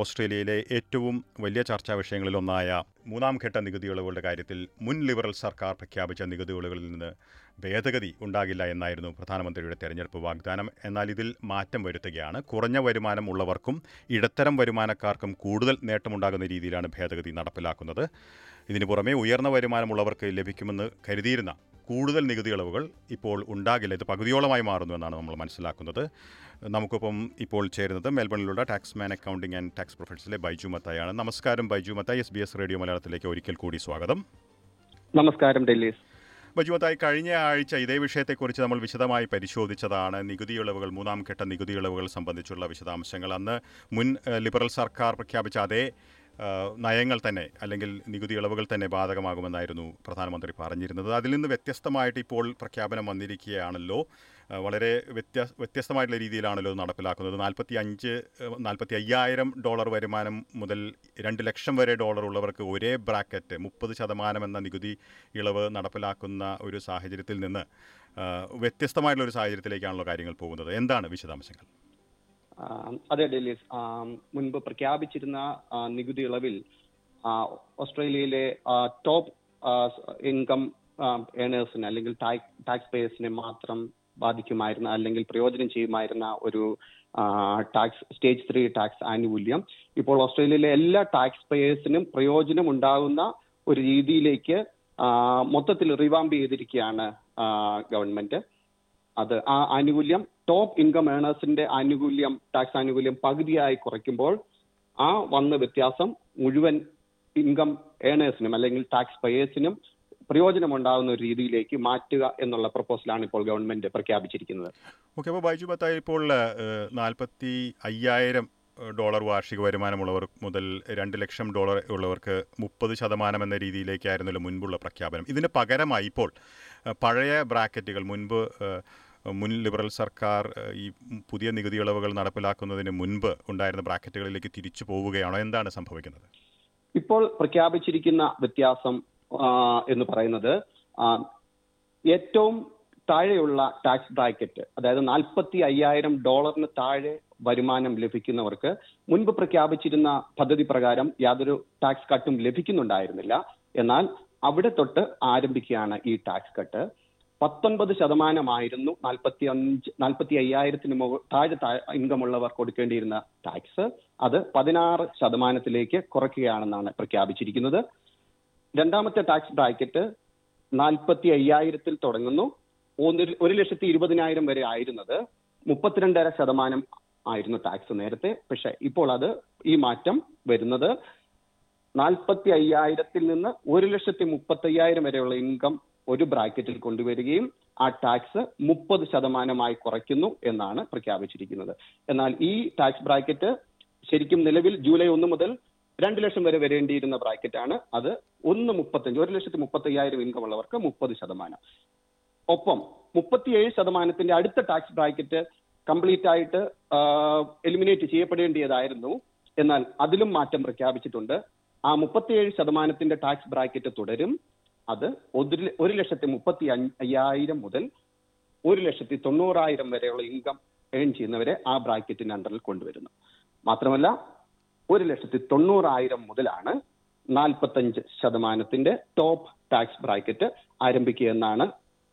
ഓസ്ട്രേലിയയിലെ ഏറ്റവും വലിയ ചർച്ചാ വിഷയങ്ങളിലൊന്നായ മൂന്നാം ഘട്ട നികുതി ഇളവുകളുടെ കാര്യത്തിൽ മുൻ ലിബറൽ സർക്കാർ പ്രഖ്യാപിച്ച നികുതി ഇളവുകളിൽ നിന്ന് ഭേദഗതി ഉണ്ടാകില്ല എന്നായിരുന്നു പ്രധാനമന്ത്രിയുടെ തെരഞ്ഞെടുപ്പ് വാഗ്ദാനം. എന്നാൽ ഇതിൽ മാറ്റം വരുത്തുകയാണ്. കുറഞ്ഞ വരുമാനം ഉള്ളവർക്കും ഇടത്തരം വരുമാനക്കാർക്കും കൂടുതൽ നേട്ടമുണ്ടാകുന്ന രീതിയിലാണ് ഭേദഗതി നടപ്പിലാക്കുന്നത്. ഇതിനു പുറമെ ഉയർന്ന വരുമാനമുള്ളവർക്ക് ലഭിക്കുമെന്ന് കരുതിയിരുന്ന കൂടുതൽ നികുതി ഇളവുകൾ ഇപ്പോൾ ഉണ്ടാകില്ല. ഇത് പകുതിയോളമായി മാറുന്നു എന്നാണ് നമ്മൾ മനസ്സിലാക്കുന്നത്. നമുക്കിപ്പം ഇപ്പോൾ ചേരുന്നത് മെൽബണിലുള്ള Taxman accounting and tax പ്രൊഫഷൻസിലെ ബൈജു മത്തായാണ്. നമസ്കാരം Baiju Mathai S B S radio മലയാളത്തിലേക്ക് ഒരിക്കൽ കൂടി സ്വാഗതം. നമസ്കാരം ഡൽഹി. ബൈജു മത്തായി കഴിഞ്ഞ ആഴ്ച ഇതേ വിഷയത്തെക്കുറിച്ച് നമ്മൾ വിശദമായി പരിശോധിച്ചതാണ് നികുതി ഇളവുകൾ മൂന്നാം ഘട്ട നികുതി ഇളവുകൾ സംബന്ധിച്ചുള്ള വിശദാംശങ്ങൾ. അന്ന് മുൻ ലിബറൽ സർക്കാർ പ്രഖ്യാപിച്ച അതേ നയങ്ങൾ തന്നെ അല്ലെങ്കിൽ നികുതി ഇളവുകൾ തന്നെ ബാധകമാകുമെന്നായിരുന്നു പ്രധാനമന്ത്രി പറഞ്ഞിരുന്നത്. അതിൽ നിന്ന് വ്യത്യസ്തമായിട്ട് ഇപ്പോൾ പ്രഖ്യാപനം വന്നിരിക്കുകയാണല്ലോ. വളരെ വ്യത്യ വ്യത്യസ്തമായിട്ടുള്ള രീതിയിലാണല്ലോ നടപ്പിലാക്കുന്നത്. നാൽപ്പത്തി അഞ്ച് നാൽപ്പത്തി അയ്യായിരം ഡോളർ വരുമാനം മുതൽ രണ്ട് ലക്ഷം വരെ ഡോളർ ഉള്ളവർക്ക് ഒരേ ബ്രാക്കറ്റ് മുപ്പത് ശതമാനം എന്ന നികുതി ഇളവ് നടപ്പിലാക്കുന്ന ഒരു സാഹചര്യത്തിൽ നിന്ന് വ്യത്യസ്തമായിട്ടുള്ള ഒരു സാഹചര്യത്തിലേക്കാണല്ലോ കാര്യങ്ങൾ പോകുന്നത്. എന്താണ് വിശദാംശങ്ങൾ? അതെ ഡെലീസ് മുൻപ് പ്രഖ്യാപിച്ചിരുന്ന നികുതി ഇളവിൽ ഓസ്ട്രേലിയയിലെ ടോപ്പ് ഇൻകം ഏണേഴ്സിന് അല്ലെങ്കിൽ ടാക്സ് പേയേഴ്സിനെ മാത്രം ബാധിക്കുമായിരുന്ന അല്ലെങ്കിൽ പ്രയോജനം ചെയ്യുമായിരുന്ന ഒരു ടാക്സ് സ്റ്റേജ് ത്രീ ടാക്സ് ആനുകൂല്യം ഇപ്പോൾ ഓസ്ട്രേലിയയിലെ എല്ലാ ടാക്സ് പേയേഴ്സിനും പ്രയോജനം ഉണ്ടാകുന്ന ഒരു രീതിയിലേക്ക് മൊത്തത്തിൽ റിവാമ്പ് ചെയ്തിരിക്കുകയാണ് ഗവൺമെന്റ്. അത് ആ ആനുകൂല്യം ടോപ്പ് ഇൻകം ഏണേഴ്സിന്റെ ആനുകൂല്യം ടാക്സ് ആനുകൂല്യം പകുതിയായി കുറയ്ക്കുമ്പോൾ ആ വന്ന വ്യത്യാസം മുഴുവൻ ഇൻകം ഏണേഴ്സിനും അല്ലെങ്കിൽ ടാക്സ് പേയേഴ്സിനും പ്രയോജനമുണ്ടാകുന്ന ഒരു രീതിയിലേക്ക് മാറ്റുക എന്നുള്ള പ്രപ്പോസലാണ് ഇപ്പോൾ ഗവൺമെന്റ് പ്രഖ്യാപിച്ചിരിക്കുന്നത്. ഓക്കെ അപ്പോൾ ബൈജു ബത്തായി ഇപ്പോൾ നാൽപ്പത്തി അയ്യായിരം ഡോളർ വാർഷിക വരുമാനമുള്ളവർ മുതൽ രണ്ട് ലക്ഷം ഡോളർ ഉള്ളവർക്ക് മുപ്പത് ശതമാനം എന്ന രീതിയിലേക്കായിരുന്നല്ലോ മുൻപുള്ള പ്രഖ്യാപനം. ഇതിന് പകരമായി ഇപ്പോൾ പഴയ ബ്രാക്കറ്റുകൾ മുൻപ് മുൻ ലിബറൽ സർക്കാർ ഈ പുതിയ നികുതി ഇളവുകൾ നടപ്പിലാക്കുന്നതിന് മുൻപ് ഉണ്ടായിരുന്ന ബ്രാക്കറ്റുകളിലേക്ക് തിരിച്ചു പോവുകയാണോ? എന്താണ് സംഭവിക്കുന്നത്? ഇപ്പോൾ പ്രഖ്യാപിച്ചിരിക്കുന്ന വ്യത്യാസം എന്ന് പറയുന്നത് ഏറ്റവും താഴെയുള്ള ടാക്സ് ബ്രാക്കറ്റ് അതായത് നാൽപ്പത്തി അയ്യായിരം ഡോളറിന് താഴെ വരുമാനം ലഭിക്കുന്നവർക്ക് മുൻപ് പ്രഖ്യാപിച്ചിരുന്ന പദ്ധതി പ്രകാരം യാതൊരു ടാക്സ് കട്ടും ലഭിക്കുന്നുണ്ടായിരുന്നില്ല. എന്നാൽ അവിടെ തൊട്ട് ആരംഭിക്കുകയാണ് ഈ ടാക്സ് കട്ട്. പത്തൊൻപത് ശതമാനമായിരുന്നു നാൽപ്പത്തി അഞ്ച് നാൽപ്പത്തി അയ്യായിരത്തിന് മുകൾ താഴെ ഇൻകം ഉള്ളവർ കൊടുക്കേണ്ടിയിരുന്ന ടാക്സ്. അത് പതിനാറ് ശതമാനത്തിലേക്ക് കുറയ്ക്കുകയാണെന്നാണ് പ്രഖ്യാപിച്ചിരിക്കുന്നത്. രണ്ടാമത്തെ ടാക്സ് ബ്രാക്കറ്റ് നാൽപ്പത്തി അയ്യായിരത്തിൽ തുടങ്ങുന്നു ഒരു ലക്ഷത്തി ഇരുപതിനായിരം വരെ ആയിരുന്നത്. മുപ്പത്തിരണ്ടര ശതമാനം ആയിരുന്നു ടാക്സ് നേരത്തെ. പക്ഷെ ഇപ്പോൾ അത് ഈ മാറ്റം വരുന്നത്. നാൽപ്പത്തി അയ്യായിരത്തിൽ നിന്ന് ഒരു ലക്ഷത്തി മുപ്പത്തി അയ്യായിരം വരെയുള്ള ഇൻകം ഒരു ബ്രാക്കറ്റിൽ കൊണ്ടുവരികയും ആ ടാക്സ് മുപ്പത് ശതമാനമായി കുറയ്ക്കുന്നു എന്നാണ് പ്രഖ്യാപിച്ചിരിക്കുന്നത്. എന്നാൽ ഈ ടാക്സ് ബ്രാക്കറ്റ് ശരിക്കും നിലവിൽ ജൂലൈ ഒന്ന് മുതൽ രണ്ട് ലക്ഷം വരെ വരേണ്ടിയിരുന്ന ബ്രാക്കറ്റാണ് അത് ഒന്ന് മുപ്പത്തഞ്ച് ഒരു ലക്ഷത്തി മുപ്പത്തി അയ്യായിരം ഇൻകം ഉള്ളവർക്ക് മുപ്പത് ശതമാനം. ഒപ്പം മുപ്പത്തിയേഴ് ശതമാനത്തിന്റെ അടുത്ത ടാക്സ് ബ്രാക്കറ്റ് കംപ്ലീറ്റ് ആയിട്ട് എലിമിനേറ്റ് ചെയ്യപ്പെടേണ്ടിയതായിരുന്നു. എന്നാൽ അതിലും മാറ്റം പ്രഖ്യാപിച്ചിട്ടുണ്ട്. ആ മുപ്പത്തിയേഴ് ശതമാനത്തിന്റെ ടാക്സ് ബ്രാക്കറ്റ് തുടരും. അത് ഒരു ലക്ഷത്തി മുപ്പത്തി അയ്യായിരം മുതൽ ഒരു ലക്ഷത്തി തൊണ്ണൂറായിരം വരെയുള്ള ഇൻകം ഏൺ ചെയ്യുന്നവരെ ആ ബ്രാക്കറ്റിന്റെ അണ്ടറിൽ കൊണ്ടുവരുന്നു. മാത്രമല്ല ഒരു ലക്ഷത്തി തൊണ്ണൂറായിരം മുതലാണ് നാൽപ്പത്തഞ്ച് ശതമാനത്തിന്റെ ടോപ്പ് ടാക്സ് ബ്രാക്കറ്റ് ആരംഭിക്കുക എന്നാണ്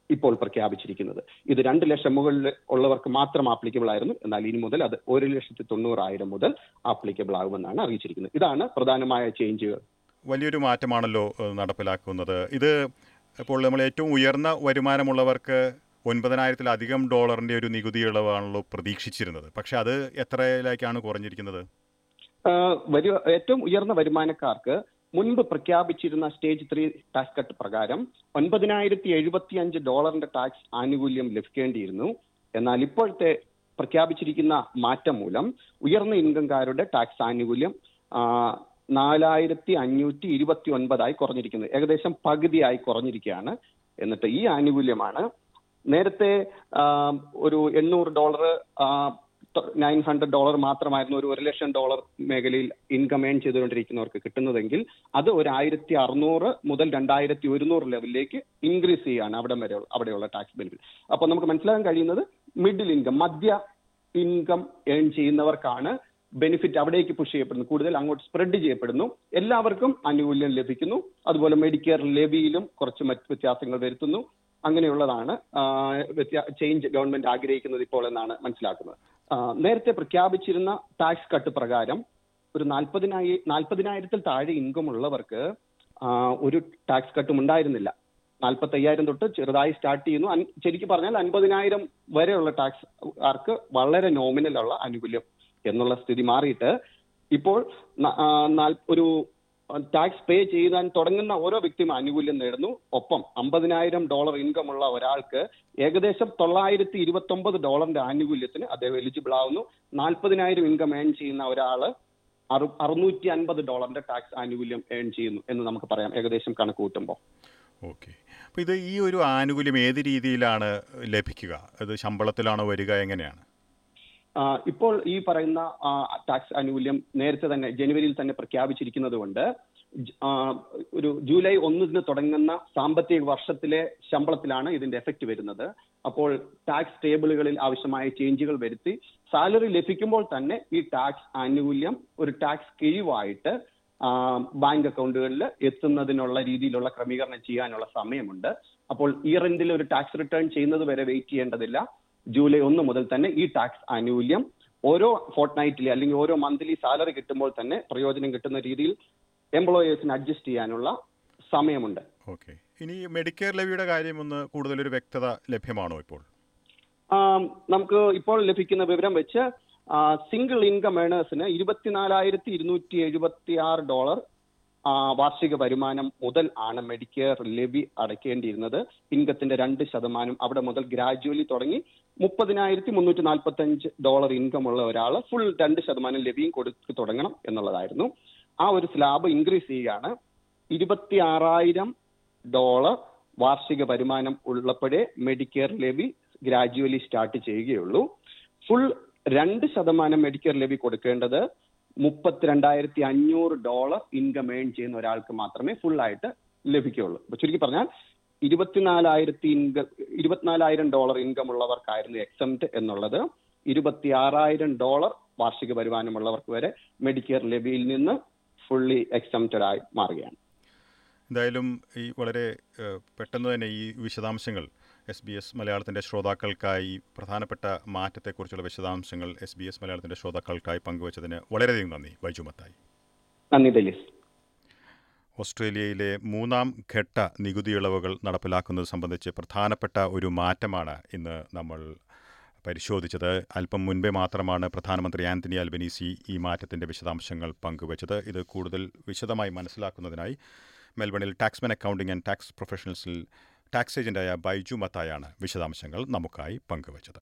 ഇപ്പോൾ പ്രഖ്യാപിച്ചിരിക്കുന്നത്. ഇത് രണ്ട് ലക്ഷം മുകളിൽ ഉള്ളവർക്ക് മാത്രം ആപ്ലിക്കബിൾ ആയിരുന്നു. എന്നാൽ ഇനി മുതൽ അത് ഒരു ലക്ഷത്തി തൊണ്ണൂറായിരം മുതൽ ആപ്ലിക്കബിൾ ആകുമെന്നാണ് അറിയിച്ചിരിക്കുന്നത്. ഇതാണ് പ്രധാനമായ ചേഞ്ചുകൾ വലിയൊരു മാറ്റമാണല്ലോ നടപ്പിലാക്കുന്നത്. ഇത് ഇപ്പോൾ നമ്മൾ ഏറ്റവും ഉയർന്ന വരുമാനമുള്ളവർക്ക് ഒൻപതിനായിരത്തിലധികം ഡോളറിന്റെ ഒരു നികുതി ഇളവാണല്ലോ പ്രതീക്ഷിച്ചിരുന്നത്. പക്ഷെ അത് എത്രയിലേക്കാണ് കുറഞ്ഞിരിക്കുന്നത്? ഏറ്റവും ഉയർന്ന വരുമാനക്കാർക്ക് മുൻപ് പ്രഖ്യാപിച്ചിരുന്ന സ്റ്റേജ് ത്രീ ടാക്സ് കട്ട് പ്രകാരം ഒൻപതിനായിരത്തി എഴുപത്തി അഞ്ച് ഡോളറിന്റെ ടാക്സ് ആനുകൂല്യം ലഭിക്കേണ്ടിയിരുന്നു. എന്നാൽ ഇപ്പോഴത്തെ പ്രഖ്യാപിച്ചിരിക്കുന്ന മാറ്റം മൂലം ഉയർന്ന ഇൻകംകാരുടെ ടാക്സ് ആനുകൂല്യം നാലായിരത്തി അഞ്ഞൂറ്റി ഇരുപത്തി ഒൻപതായി കുറഞ്ഞിരിക്കുന്നത് ഏകദേശം പകുതിയായി കുറഞ്ഞിരിക്കുകയാണ്. എന്നിട്ട് ഈ ആനുകൂല്യമാണ് നേരത്തെ ഒരു എണ്ണൂറ് ഡോളർ നയൻ ഹൺഡ്രഡ് ഡോളർ മാത്രമായിരുന്നു ഒരു ഒരു ലക്ഷം ഡോളർ മേഖലയിൽ ഇൻകം ഏൺ ചെയ്തുകൊണ്ടിരിക്കുന്നവർക്ക് കിട്ടുന്നതെങ്കിൽ അത് ഒരു ആയിരത്തി അറുന്നൂറ് മുതൽ രണ്ടായിരത്തി ഒരുന്നൂറ് ലെവലിലേക്ക് ഇൻക്രീസ് ചെയ്യാണ് അവിടെ വരെ അവിടെയുള്ള ടാക്സ് ബെനിഫിറ്റ് അപ്പോൾ നമുക്ക് മനസ്സിലാക്കാൻ കഴിയുന്നത് മിഡിൽ ഇൻകം മധ്യ ഇൻകം ഏൺ ചെയ്യുന്നവർക്കാണ് ബെനിഫിറ്റ് അവിടേക്ക് പുഷ് ചെയ്യപ്പെടുന്നു. കൂടുതൽ അങ്ങോട്ട് സ്പ്രെഡ് ചെയ്യപ്പെടുന്നു. എല്ലാവർക്കും ആനുകൂല്യം ലഭിക്കുന്നു. അതുപോലെ മെഡിക്കെയർ ലെവിയിലും കുറച്ച് മറ്റ് വ്യത്യാസങ്ങൾ വരുത്തുന്നു. അങ്ങനെയുള്ളതാണ് ചേഞ്ച് ഗവൺമെന്റ് ആഗ്രഹിക്കുന്നത് ഇപ്പോൾ എന്നാണ് മനസ്സിലാക്കുന്നത്. നേരത്തെ പ്രഖ്യാപിച്ചിരുന്ന ടാക്സ് കട്ട് പ്രകാരം ഒരു നാൽപ്പതിനായി നാൽപ്പതിനായിരത്തിൽ താഴെ ഇൻകം ഉള്ളവർക്ക് ഒരു ടാക്സ് കട്ടും ഉണ്ടായിരുന്നില്ല. നാൽപ്പത്തി അയ്യായിരം തൊട്ട് ചെറുതായി സ്റ്റാർട്ട് ചെയ്യുന്നു. ശരിക്കും പറഞ്ഞാൽ അൻപതിനായിരം വരെയുള്ള ടാക്സ് ആർക്ക് വളരെ നോമിനലുള്ള ആനുകൂല്യം എന്നുള്ള സ്ഥിതി മാറിയിട്ട് ഇപ്പോൾ ഒരു ടാക്സ് പേ ചെയ്യാൻ തുടങ്ങുന്ന ഓരോ വ്യക്തിയും ആനുകൂല്യം നേടുന്നു. ഒപ്പം അമ്പതിനായിരം ഡോളർ ഇൻകം ഉള്ള ഒരാൾക്ക് ഏകദേശം തൊള്ളായിരത്തി ഇരുപത്തി ഒമ്പത് ഡോളറിന്റെ ആനുകൂല്യത്തിന് അദ്ദേഹം എലിജിബിൾ ആവുന്നു. നാൽപ്പതിനായിരം ഇൻകം ഏൺ ചെയ്യുന്ന ഒരാൾ അറുനൂറ്റി അൻപത് ഡോളറിന്റെ ടാക്സ് ആനുകൂല്യം ഏൺ ചെയ്യുന്നു എന്ന് നമുക്ക് പറയാം. ഏകദേശം കണക്ക് കൂട്ടുമ്പോൾ. ഓക്കെ. അപ്പോൾ ഇത് ഈ ഒരു ആനുകൂല്യം ഏത് രീതിയിലാണ് ലഭിക്കുക? അത് ശമ്പളത്തിലാണോ വരിക? എങ്ങനെയാണ്? ഇപ്പോൾ ഈ പറയുന്ന ടാക്സ് ആനുകൂല്യം നേരത്തെ തന്നെ ജനുവരിയിൽ തന്നെ പ്രഖ്യാപിച്ചിരിക്കുന്നത് കൊണ്ട് ഒരു ജൂലൈ ഒന്നിന് തുടങ്ങുന്ന സാമ്പത്തിക വർഷത്തിലെ ശമ്പളത്തിലാണ് ഇതിന്റെ എഫക്റ്റ് വരുന്നത്. അപ്പോൾ ടാക്സ് ടേബിളുകളിൽ ആവശ്യമായ ചേഞ്ചുകൾ വരുത്തി സാലറി ലഭിക്കുമ്പോൾ തന്നെ ഈ ടാക്സ് ആനുകൂല്യം ഒരു ടാക്സ് കിഴിവായിട്ട് ബാങ്ക് അക്കൗണ്ടുകളിൽ എത്തുന്നതിനുള്ള രീതിയിലുള്ള ക്രമീകരണം ചെയ്യാനുള്ള സമയമുണ്ട്. അപ്പോൾ ഈ റെന്റിൽ ഒരു ടാക്സ് റിട്ടേൺ ചെയ്യുന്നത് വരെ വെയിറ്റ് ചെയ്യേണ്ടതില്ല. ജൂലൈ ഒന്ന് മുതൽ തന്നെ ഈ ടാക്സ് ആനുകൂല്യം ഓരോ ഫോർട്ട് നൈറ്റിലെ അല്ലെങ്കിൽ ഓരോ മന്ത്ലി സാലറി കിട്ടുമ്പോൾ തന്നെ പ്രയോജനം കിട്ടുന്ന രീതിയിൽ എംപ്ലോയേഴ്സിന് അഡ്ജസ്റ്റ് ചെയ്യാനുള്ള സമയമുണ്ട്. ഓക്കെ ഇനി മെഡിക്കെയർ ലെവിയുടെ കാര്യം ഒന്ന് കൂടുതൽ ഒരു വ്യക്തത ലഭ്യമാണോ ഇപ്പോൾ? നമുക്ക് ഇപ്പോൾ ലഭിക്കുന്ന വിവരം വെച്ച് സിംഗിൾ ഇൻകം ഏണേഴ്സിന് ഇരുപത്തിനാലായിരത്തി ഇരുന്നൂറ്റി എഴുപത്തി ആറ് ഡോളർ വാർഷിക വരുമാനം മുതൽ ആണ് മെഡിക്കെയർ ലെവി അടയ്ക്കേണ്ടിയിരുന്നത്. ഇൻകത്തിന്റെ രണ്ട് ശതമാനം അവിടെ മുതൽ ഗ്രാജുവലി തുടങ്ങി മുപ്പതിനായിരത്തി മുന്നൂറ്റി നാൽപ്പത്തി അഞ്ച് ഡോളർ ഇൻകം ഉള്ള ഒരാൾ ഫുൾ രണ്ട് ശതമാനം ലെവിയും കൊടുത്ത് തുടങ്ങണം എന്നുള്ളതായിരുന്നു. ആ ഒരു സ്ലാബ് ഇൻക്രീസ് ചെയ്യുകയാണ്. ഇരുപത്തി ആറായിരം ഡോളർ വാർഷിക വരുമാനം ഉള്ളപ്പോഴേ മെഡിക്കെയർ ലെവി ഗ്രാജുവലി സ്റ്റാർട്ട് ചെയ്യുകയുള്ളൂ. ഫുൾ രണ്ട് ശതമാനം മെഡിക്കെയർ ലെവി കൊടുക്കേണ്ടത് മുപ്പത്തിരണ്ടായിരത്തി അഞ്ഞൂറ് ഡോളർ ഇൻകം ഏൺ ചെയ്യുന്ന ഒരാൾക്ക് മാത്രമേ ഫുൾ ആയിട്ട് ലഭിക്കുകയുള്ളൂ അപ്പൊ ചുരുക്കി പറഞ്ഞാൽ ഇരുപത്തിനാലായിരത്തി ഇൻകം ഇരുപത്തിനാലായിരം ഡോളർ ഇൻകം ഉള്ളവർക്കായിരുന്നു എക്സംറ്റ് എന്നുള്ളത്. ഇരുപത്തി ആറായിരം ഡോളർ വാർഷിക വരുമാനമുള്ളവർക്ക് വരെ മെഡിക്കെയർ ലെവിയിൽ നിന്ന് ഫുള്ളി എക്സംറ്റഡായി മാറുകയാണ്. എന്തായാലും ഈ വളരെ പെട്ടെന്ന് തന്നെ ഈ വിശദാംശങ്ങൾ എസ് ബി എസ് മലയാളത്തിന്റെ ശ്രോതാക്കൾക്കായി പ്രധാനപ്പെട്ട മാറ്റത്തെക്കുറിച്ചുള്ള വിശദാംശങ്ങൾ എസ് ബി എസ് മലയാളത്തിന്റെ ശ്രോതാക്കൾക്കായി പങ്കുവച്ചതിന് വളരെയധികം നന്ദി. ബൈജു മത്തായി. നന്ദി ദലീസ് ഓസ്ട്രേലിയയിലെ മൂന്നാം ഘട്ട നികുതി ഇളവുകൾ നടപ്പിലാക്കുന്നത് സംബന്ധിച്ച് പ്രധാനപ്പെട്ട ഒരു മാറ്റമാണ് ഇന്ന് നമ്മൾ പരിശോധിച്ചത്. അല്പം മുൻപേ മാത്രമാണ് പ്രധാനമന്ത്രി ആന്റണി അൽബനീസി ഈ മാറ്റത്തിന്റെ വിശദാംശങ്ങൾ പങ്കുവച്ചത്. ഇത് കൂടുതൽ വിശദമായി മനസ്സിലാക്കുന്നതിനായി മെൽബണിൽ ടാക്സ്മെൻ അക്കൗണ്ടിംഗ് ആൻഡ് ടാക്സ് പ്രൊഫഷണൽസിൽ ടാക്സ് ഏജന്റായ ബൈജു മത്തായാണ് വിശദാംശങ്ങൾ നമുക്കായി പങ്കുവച്ചത്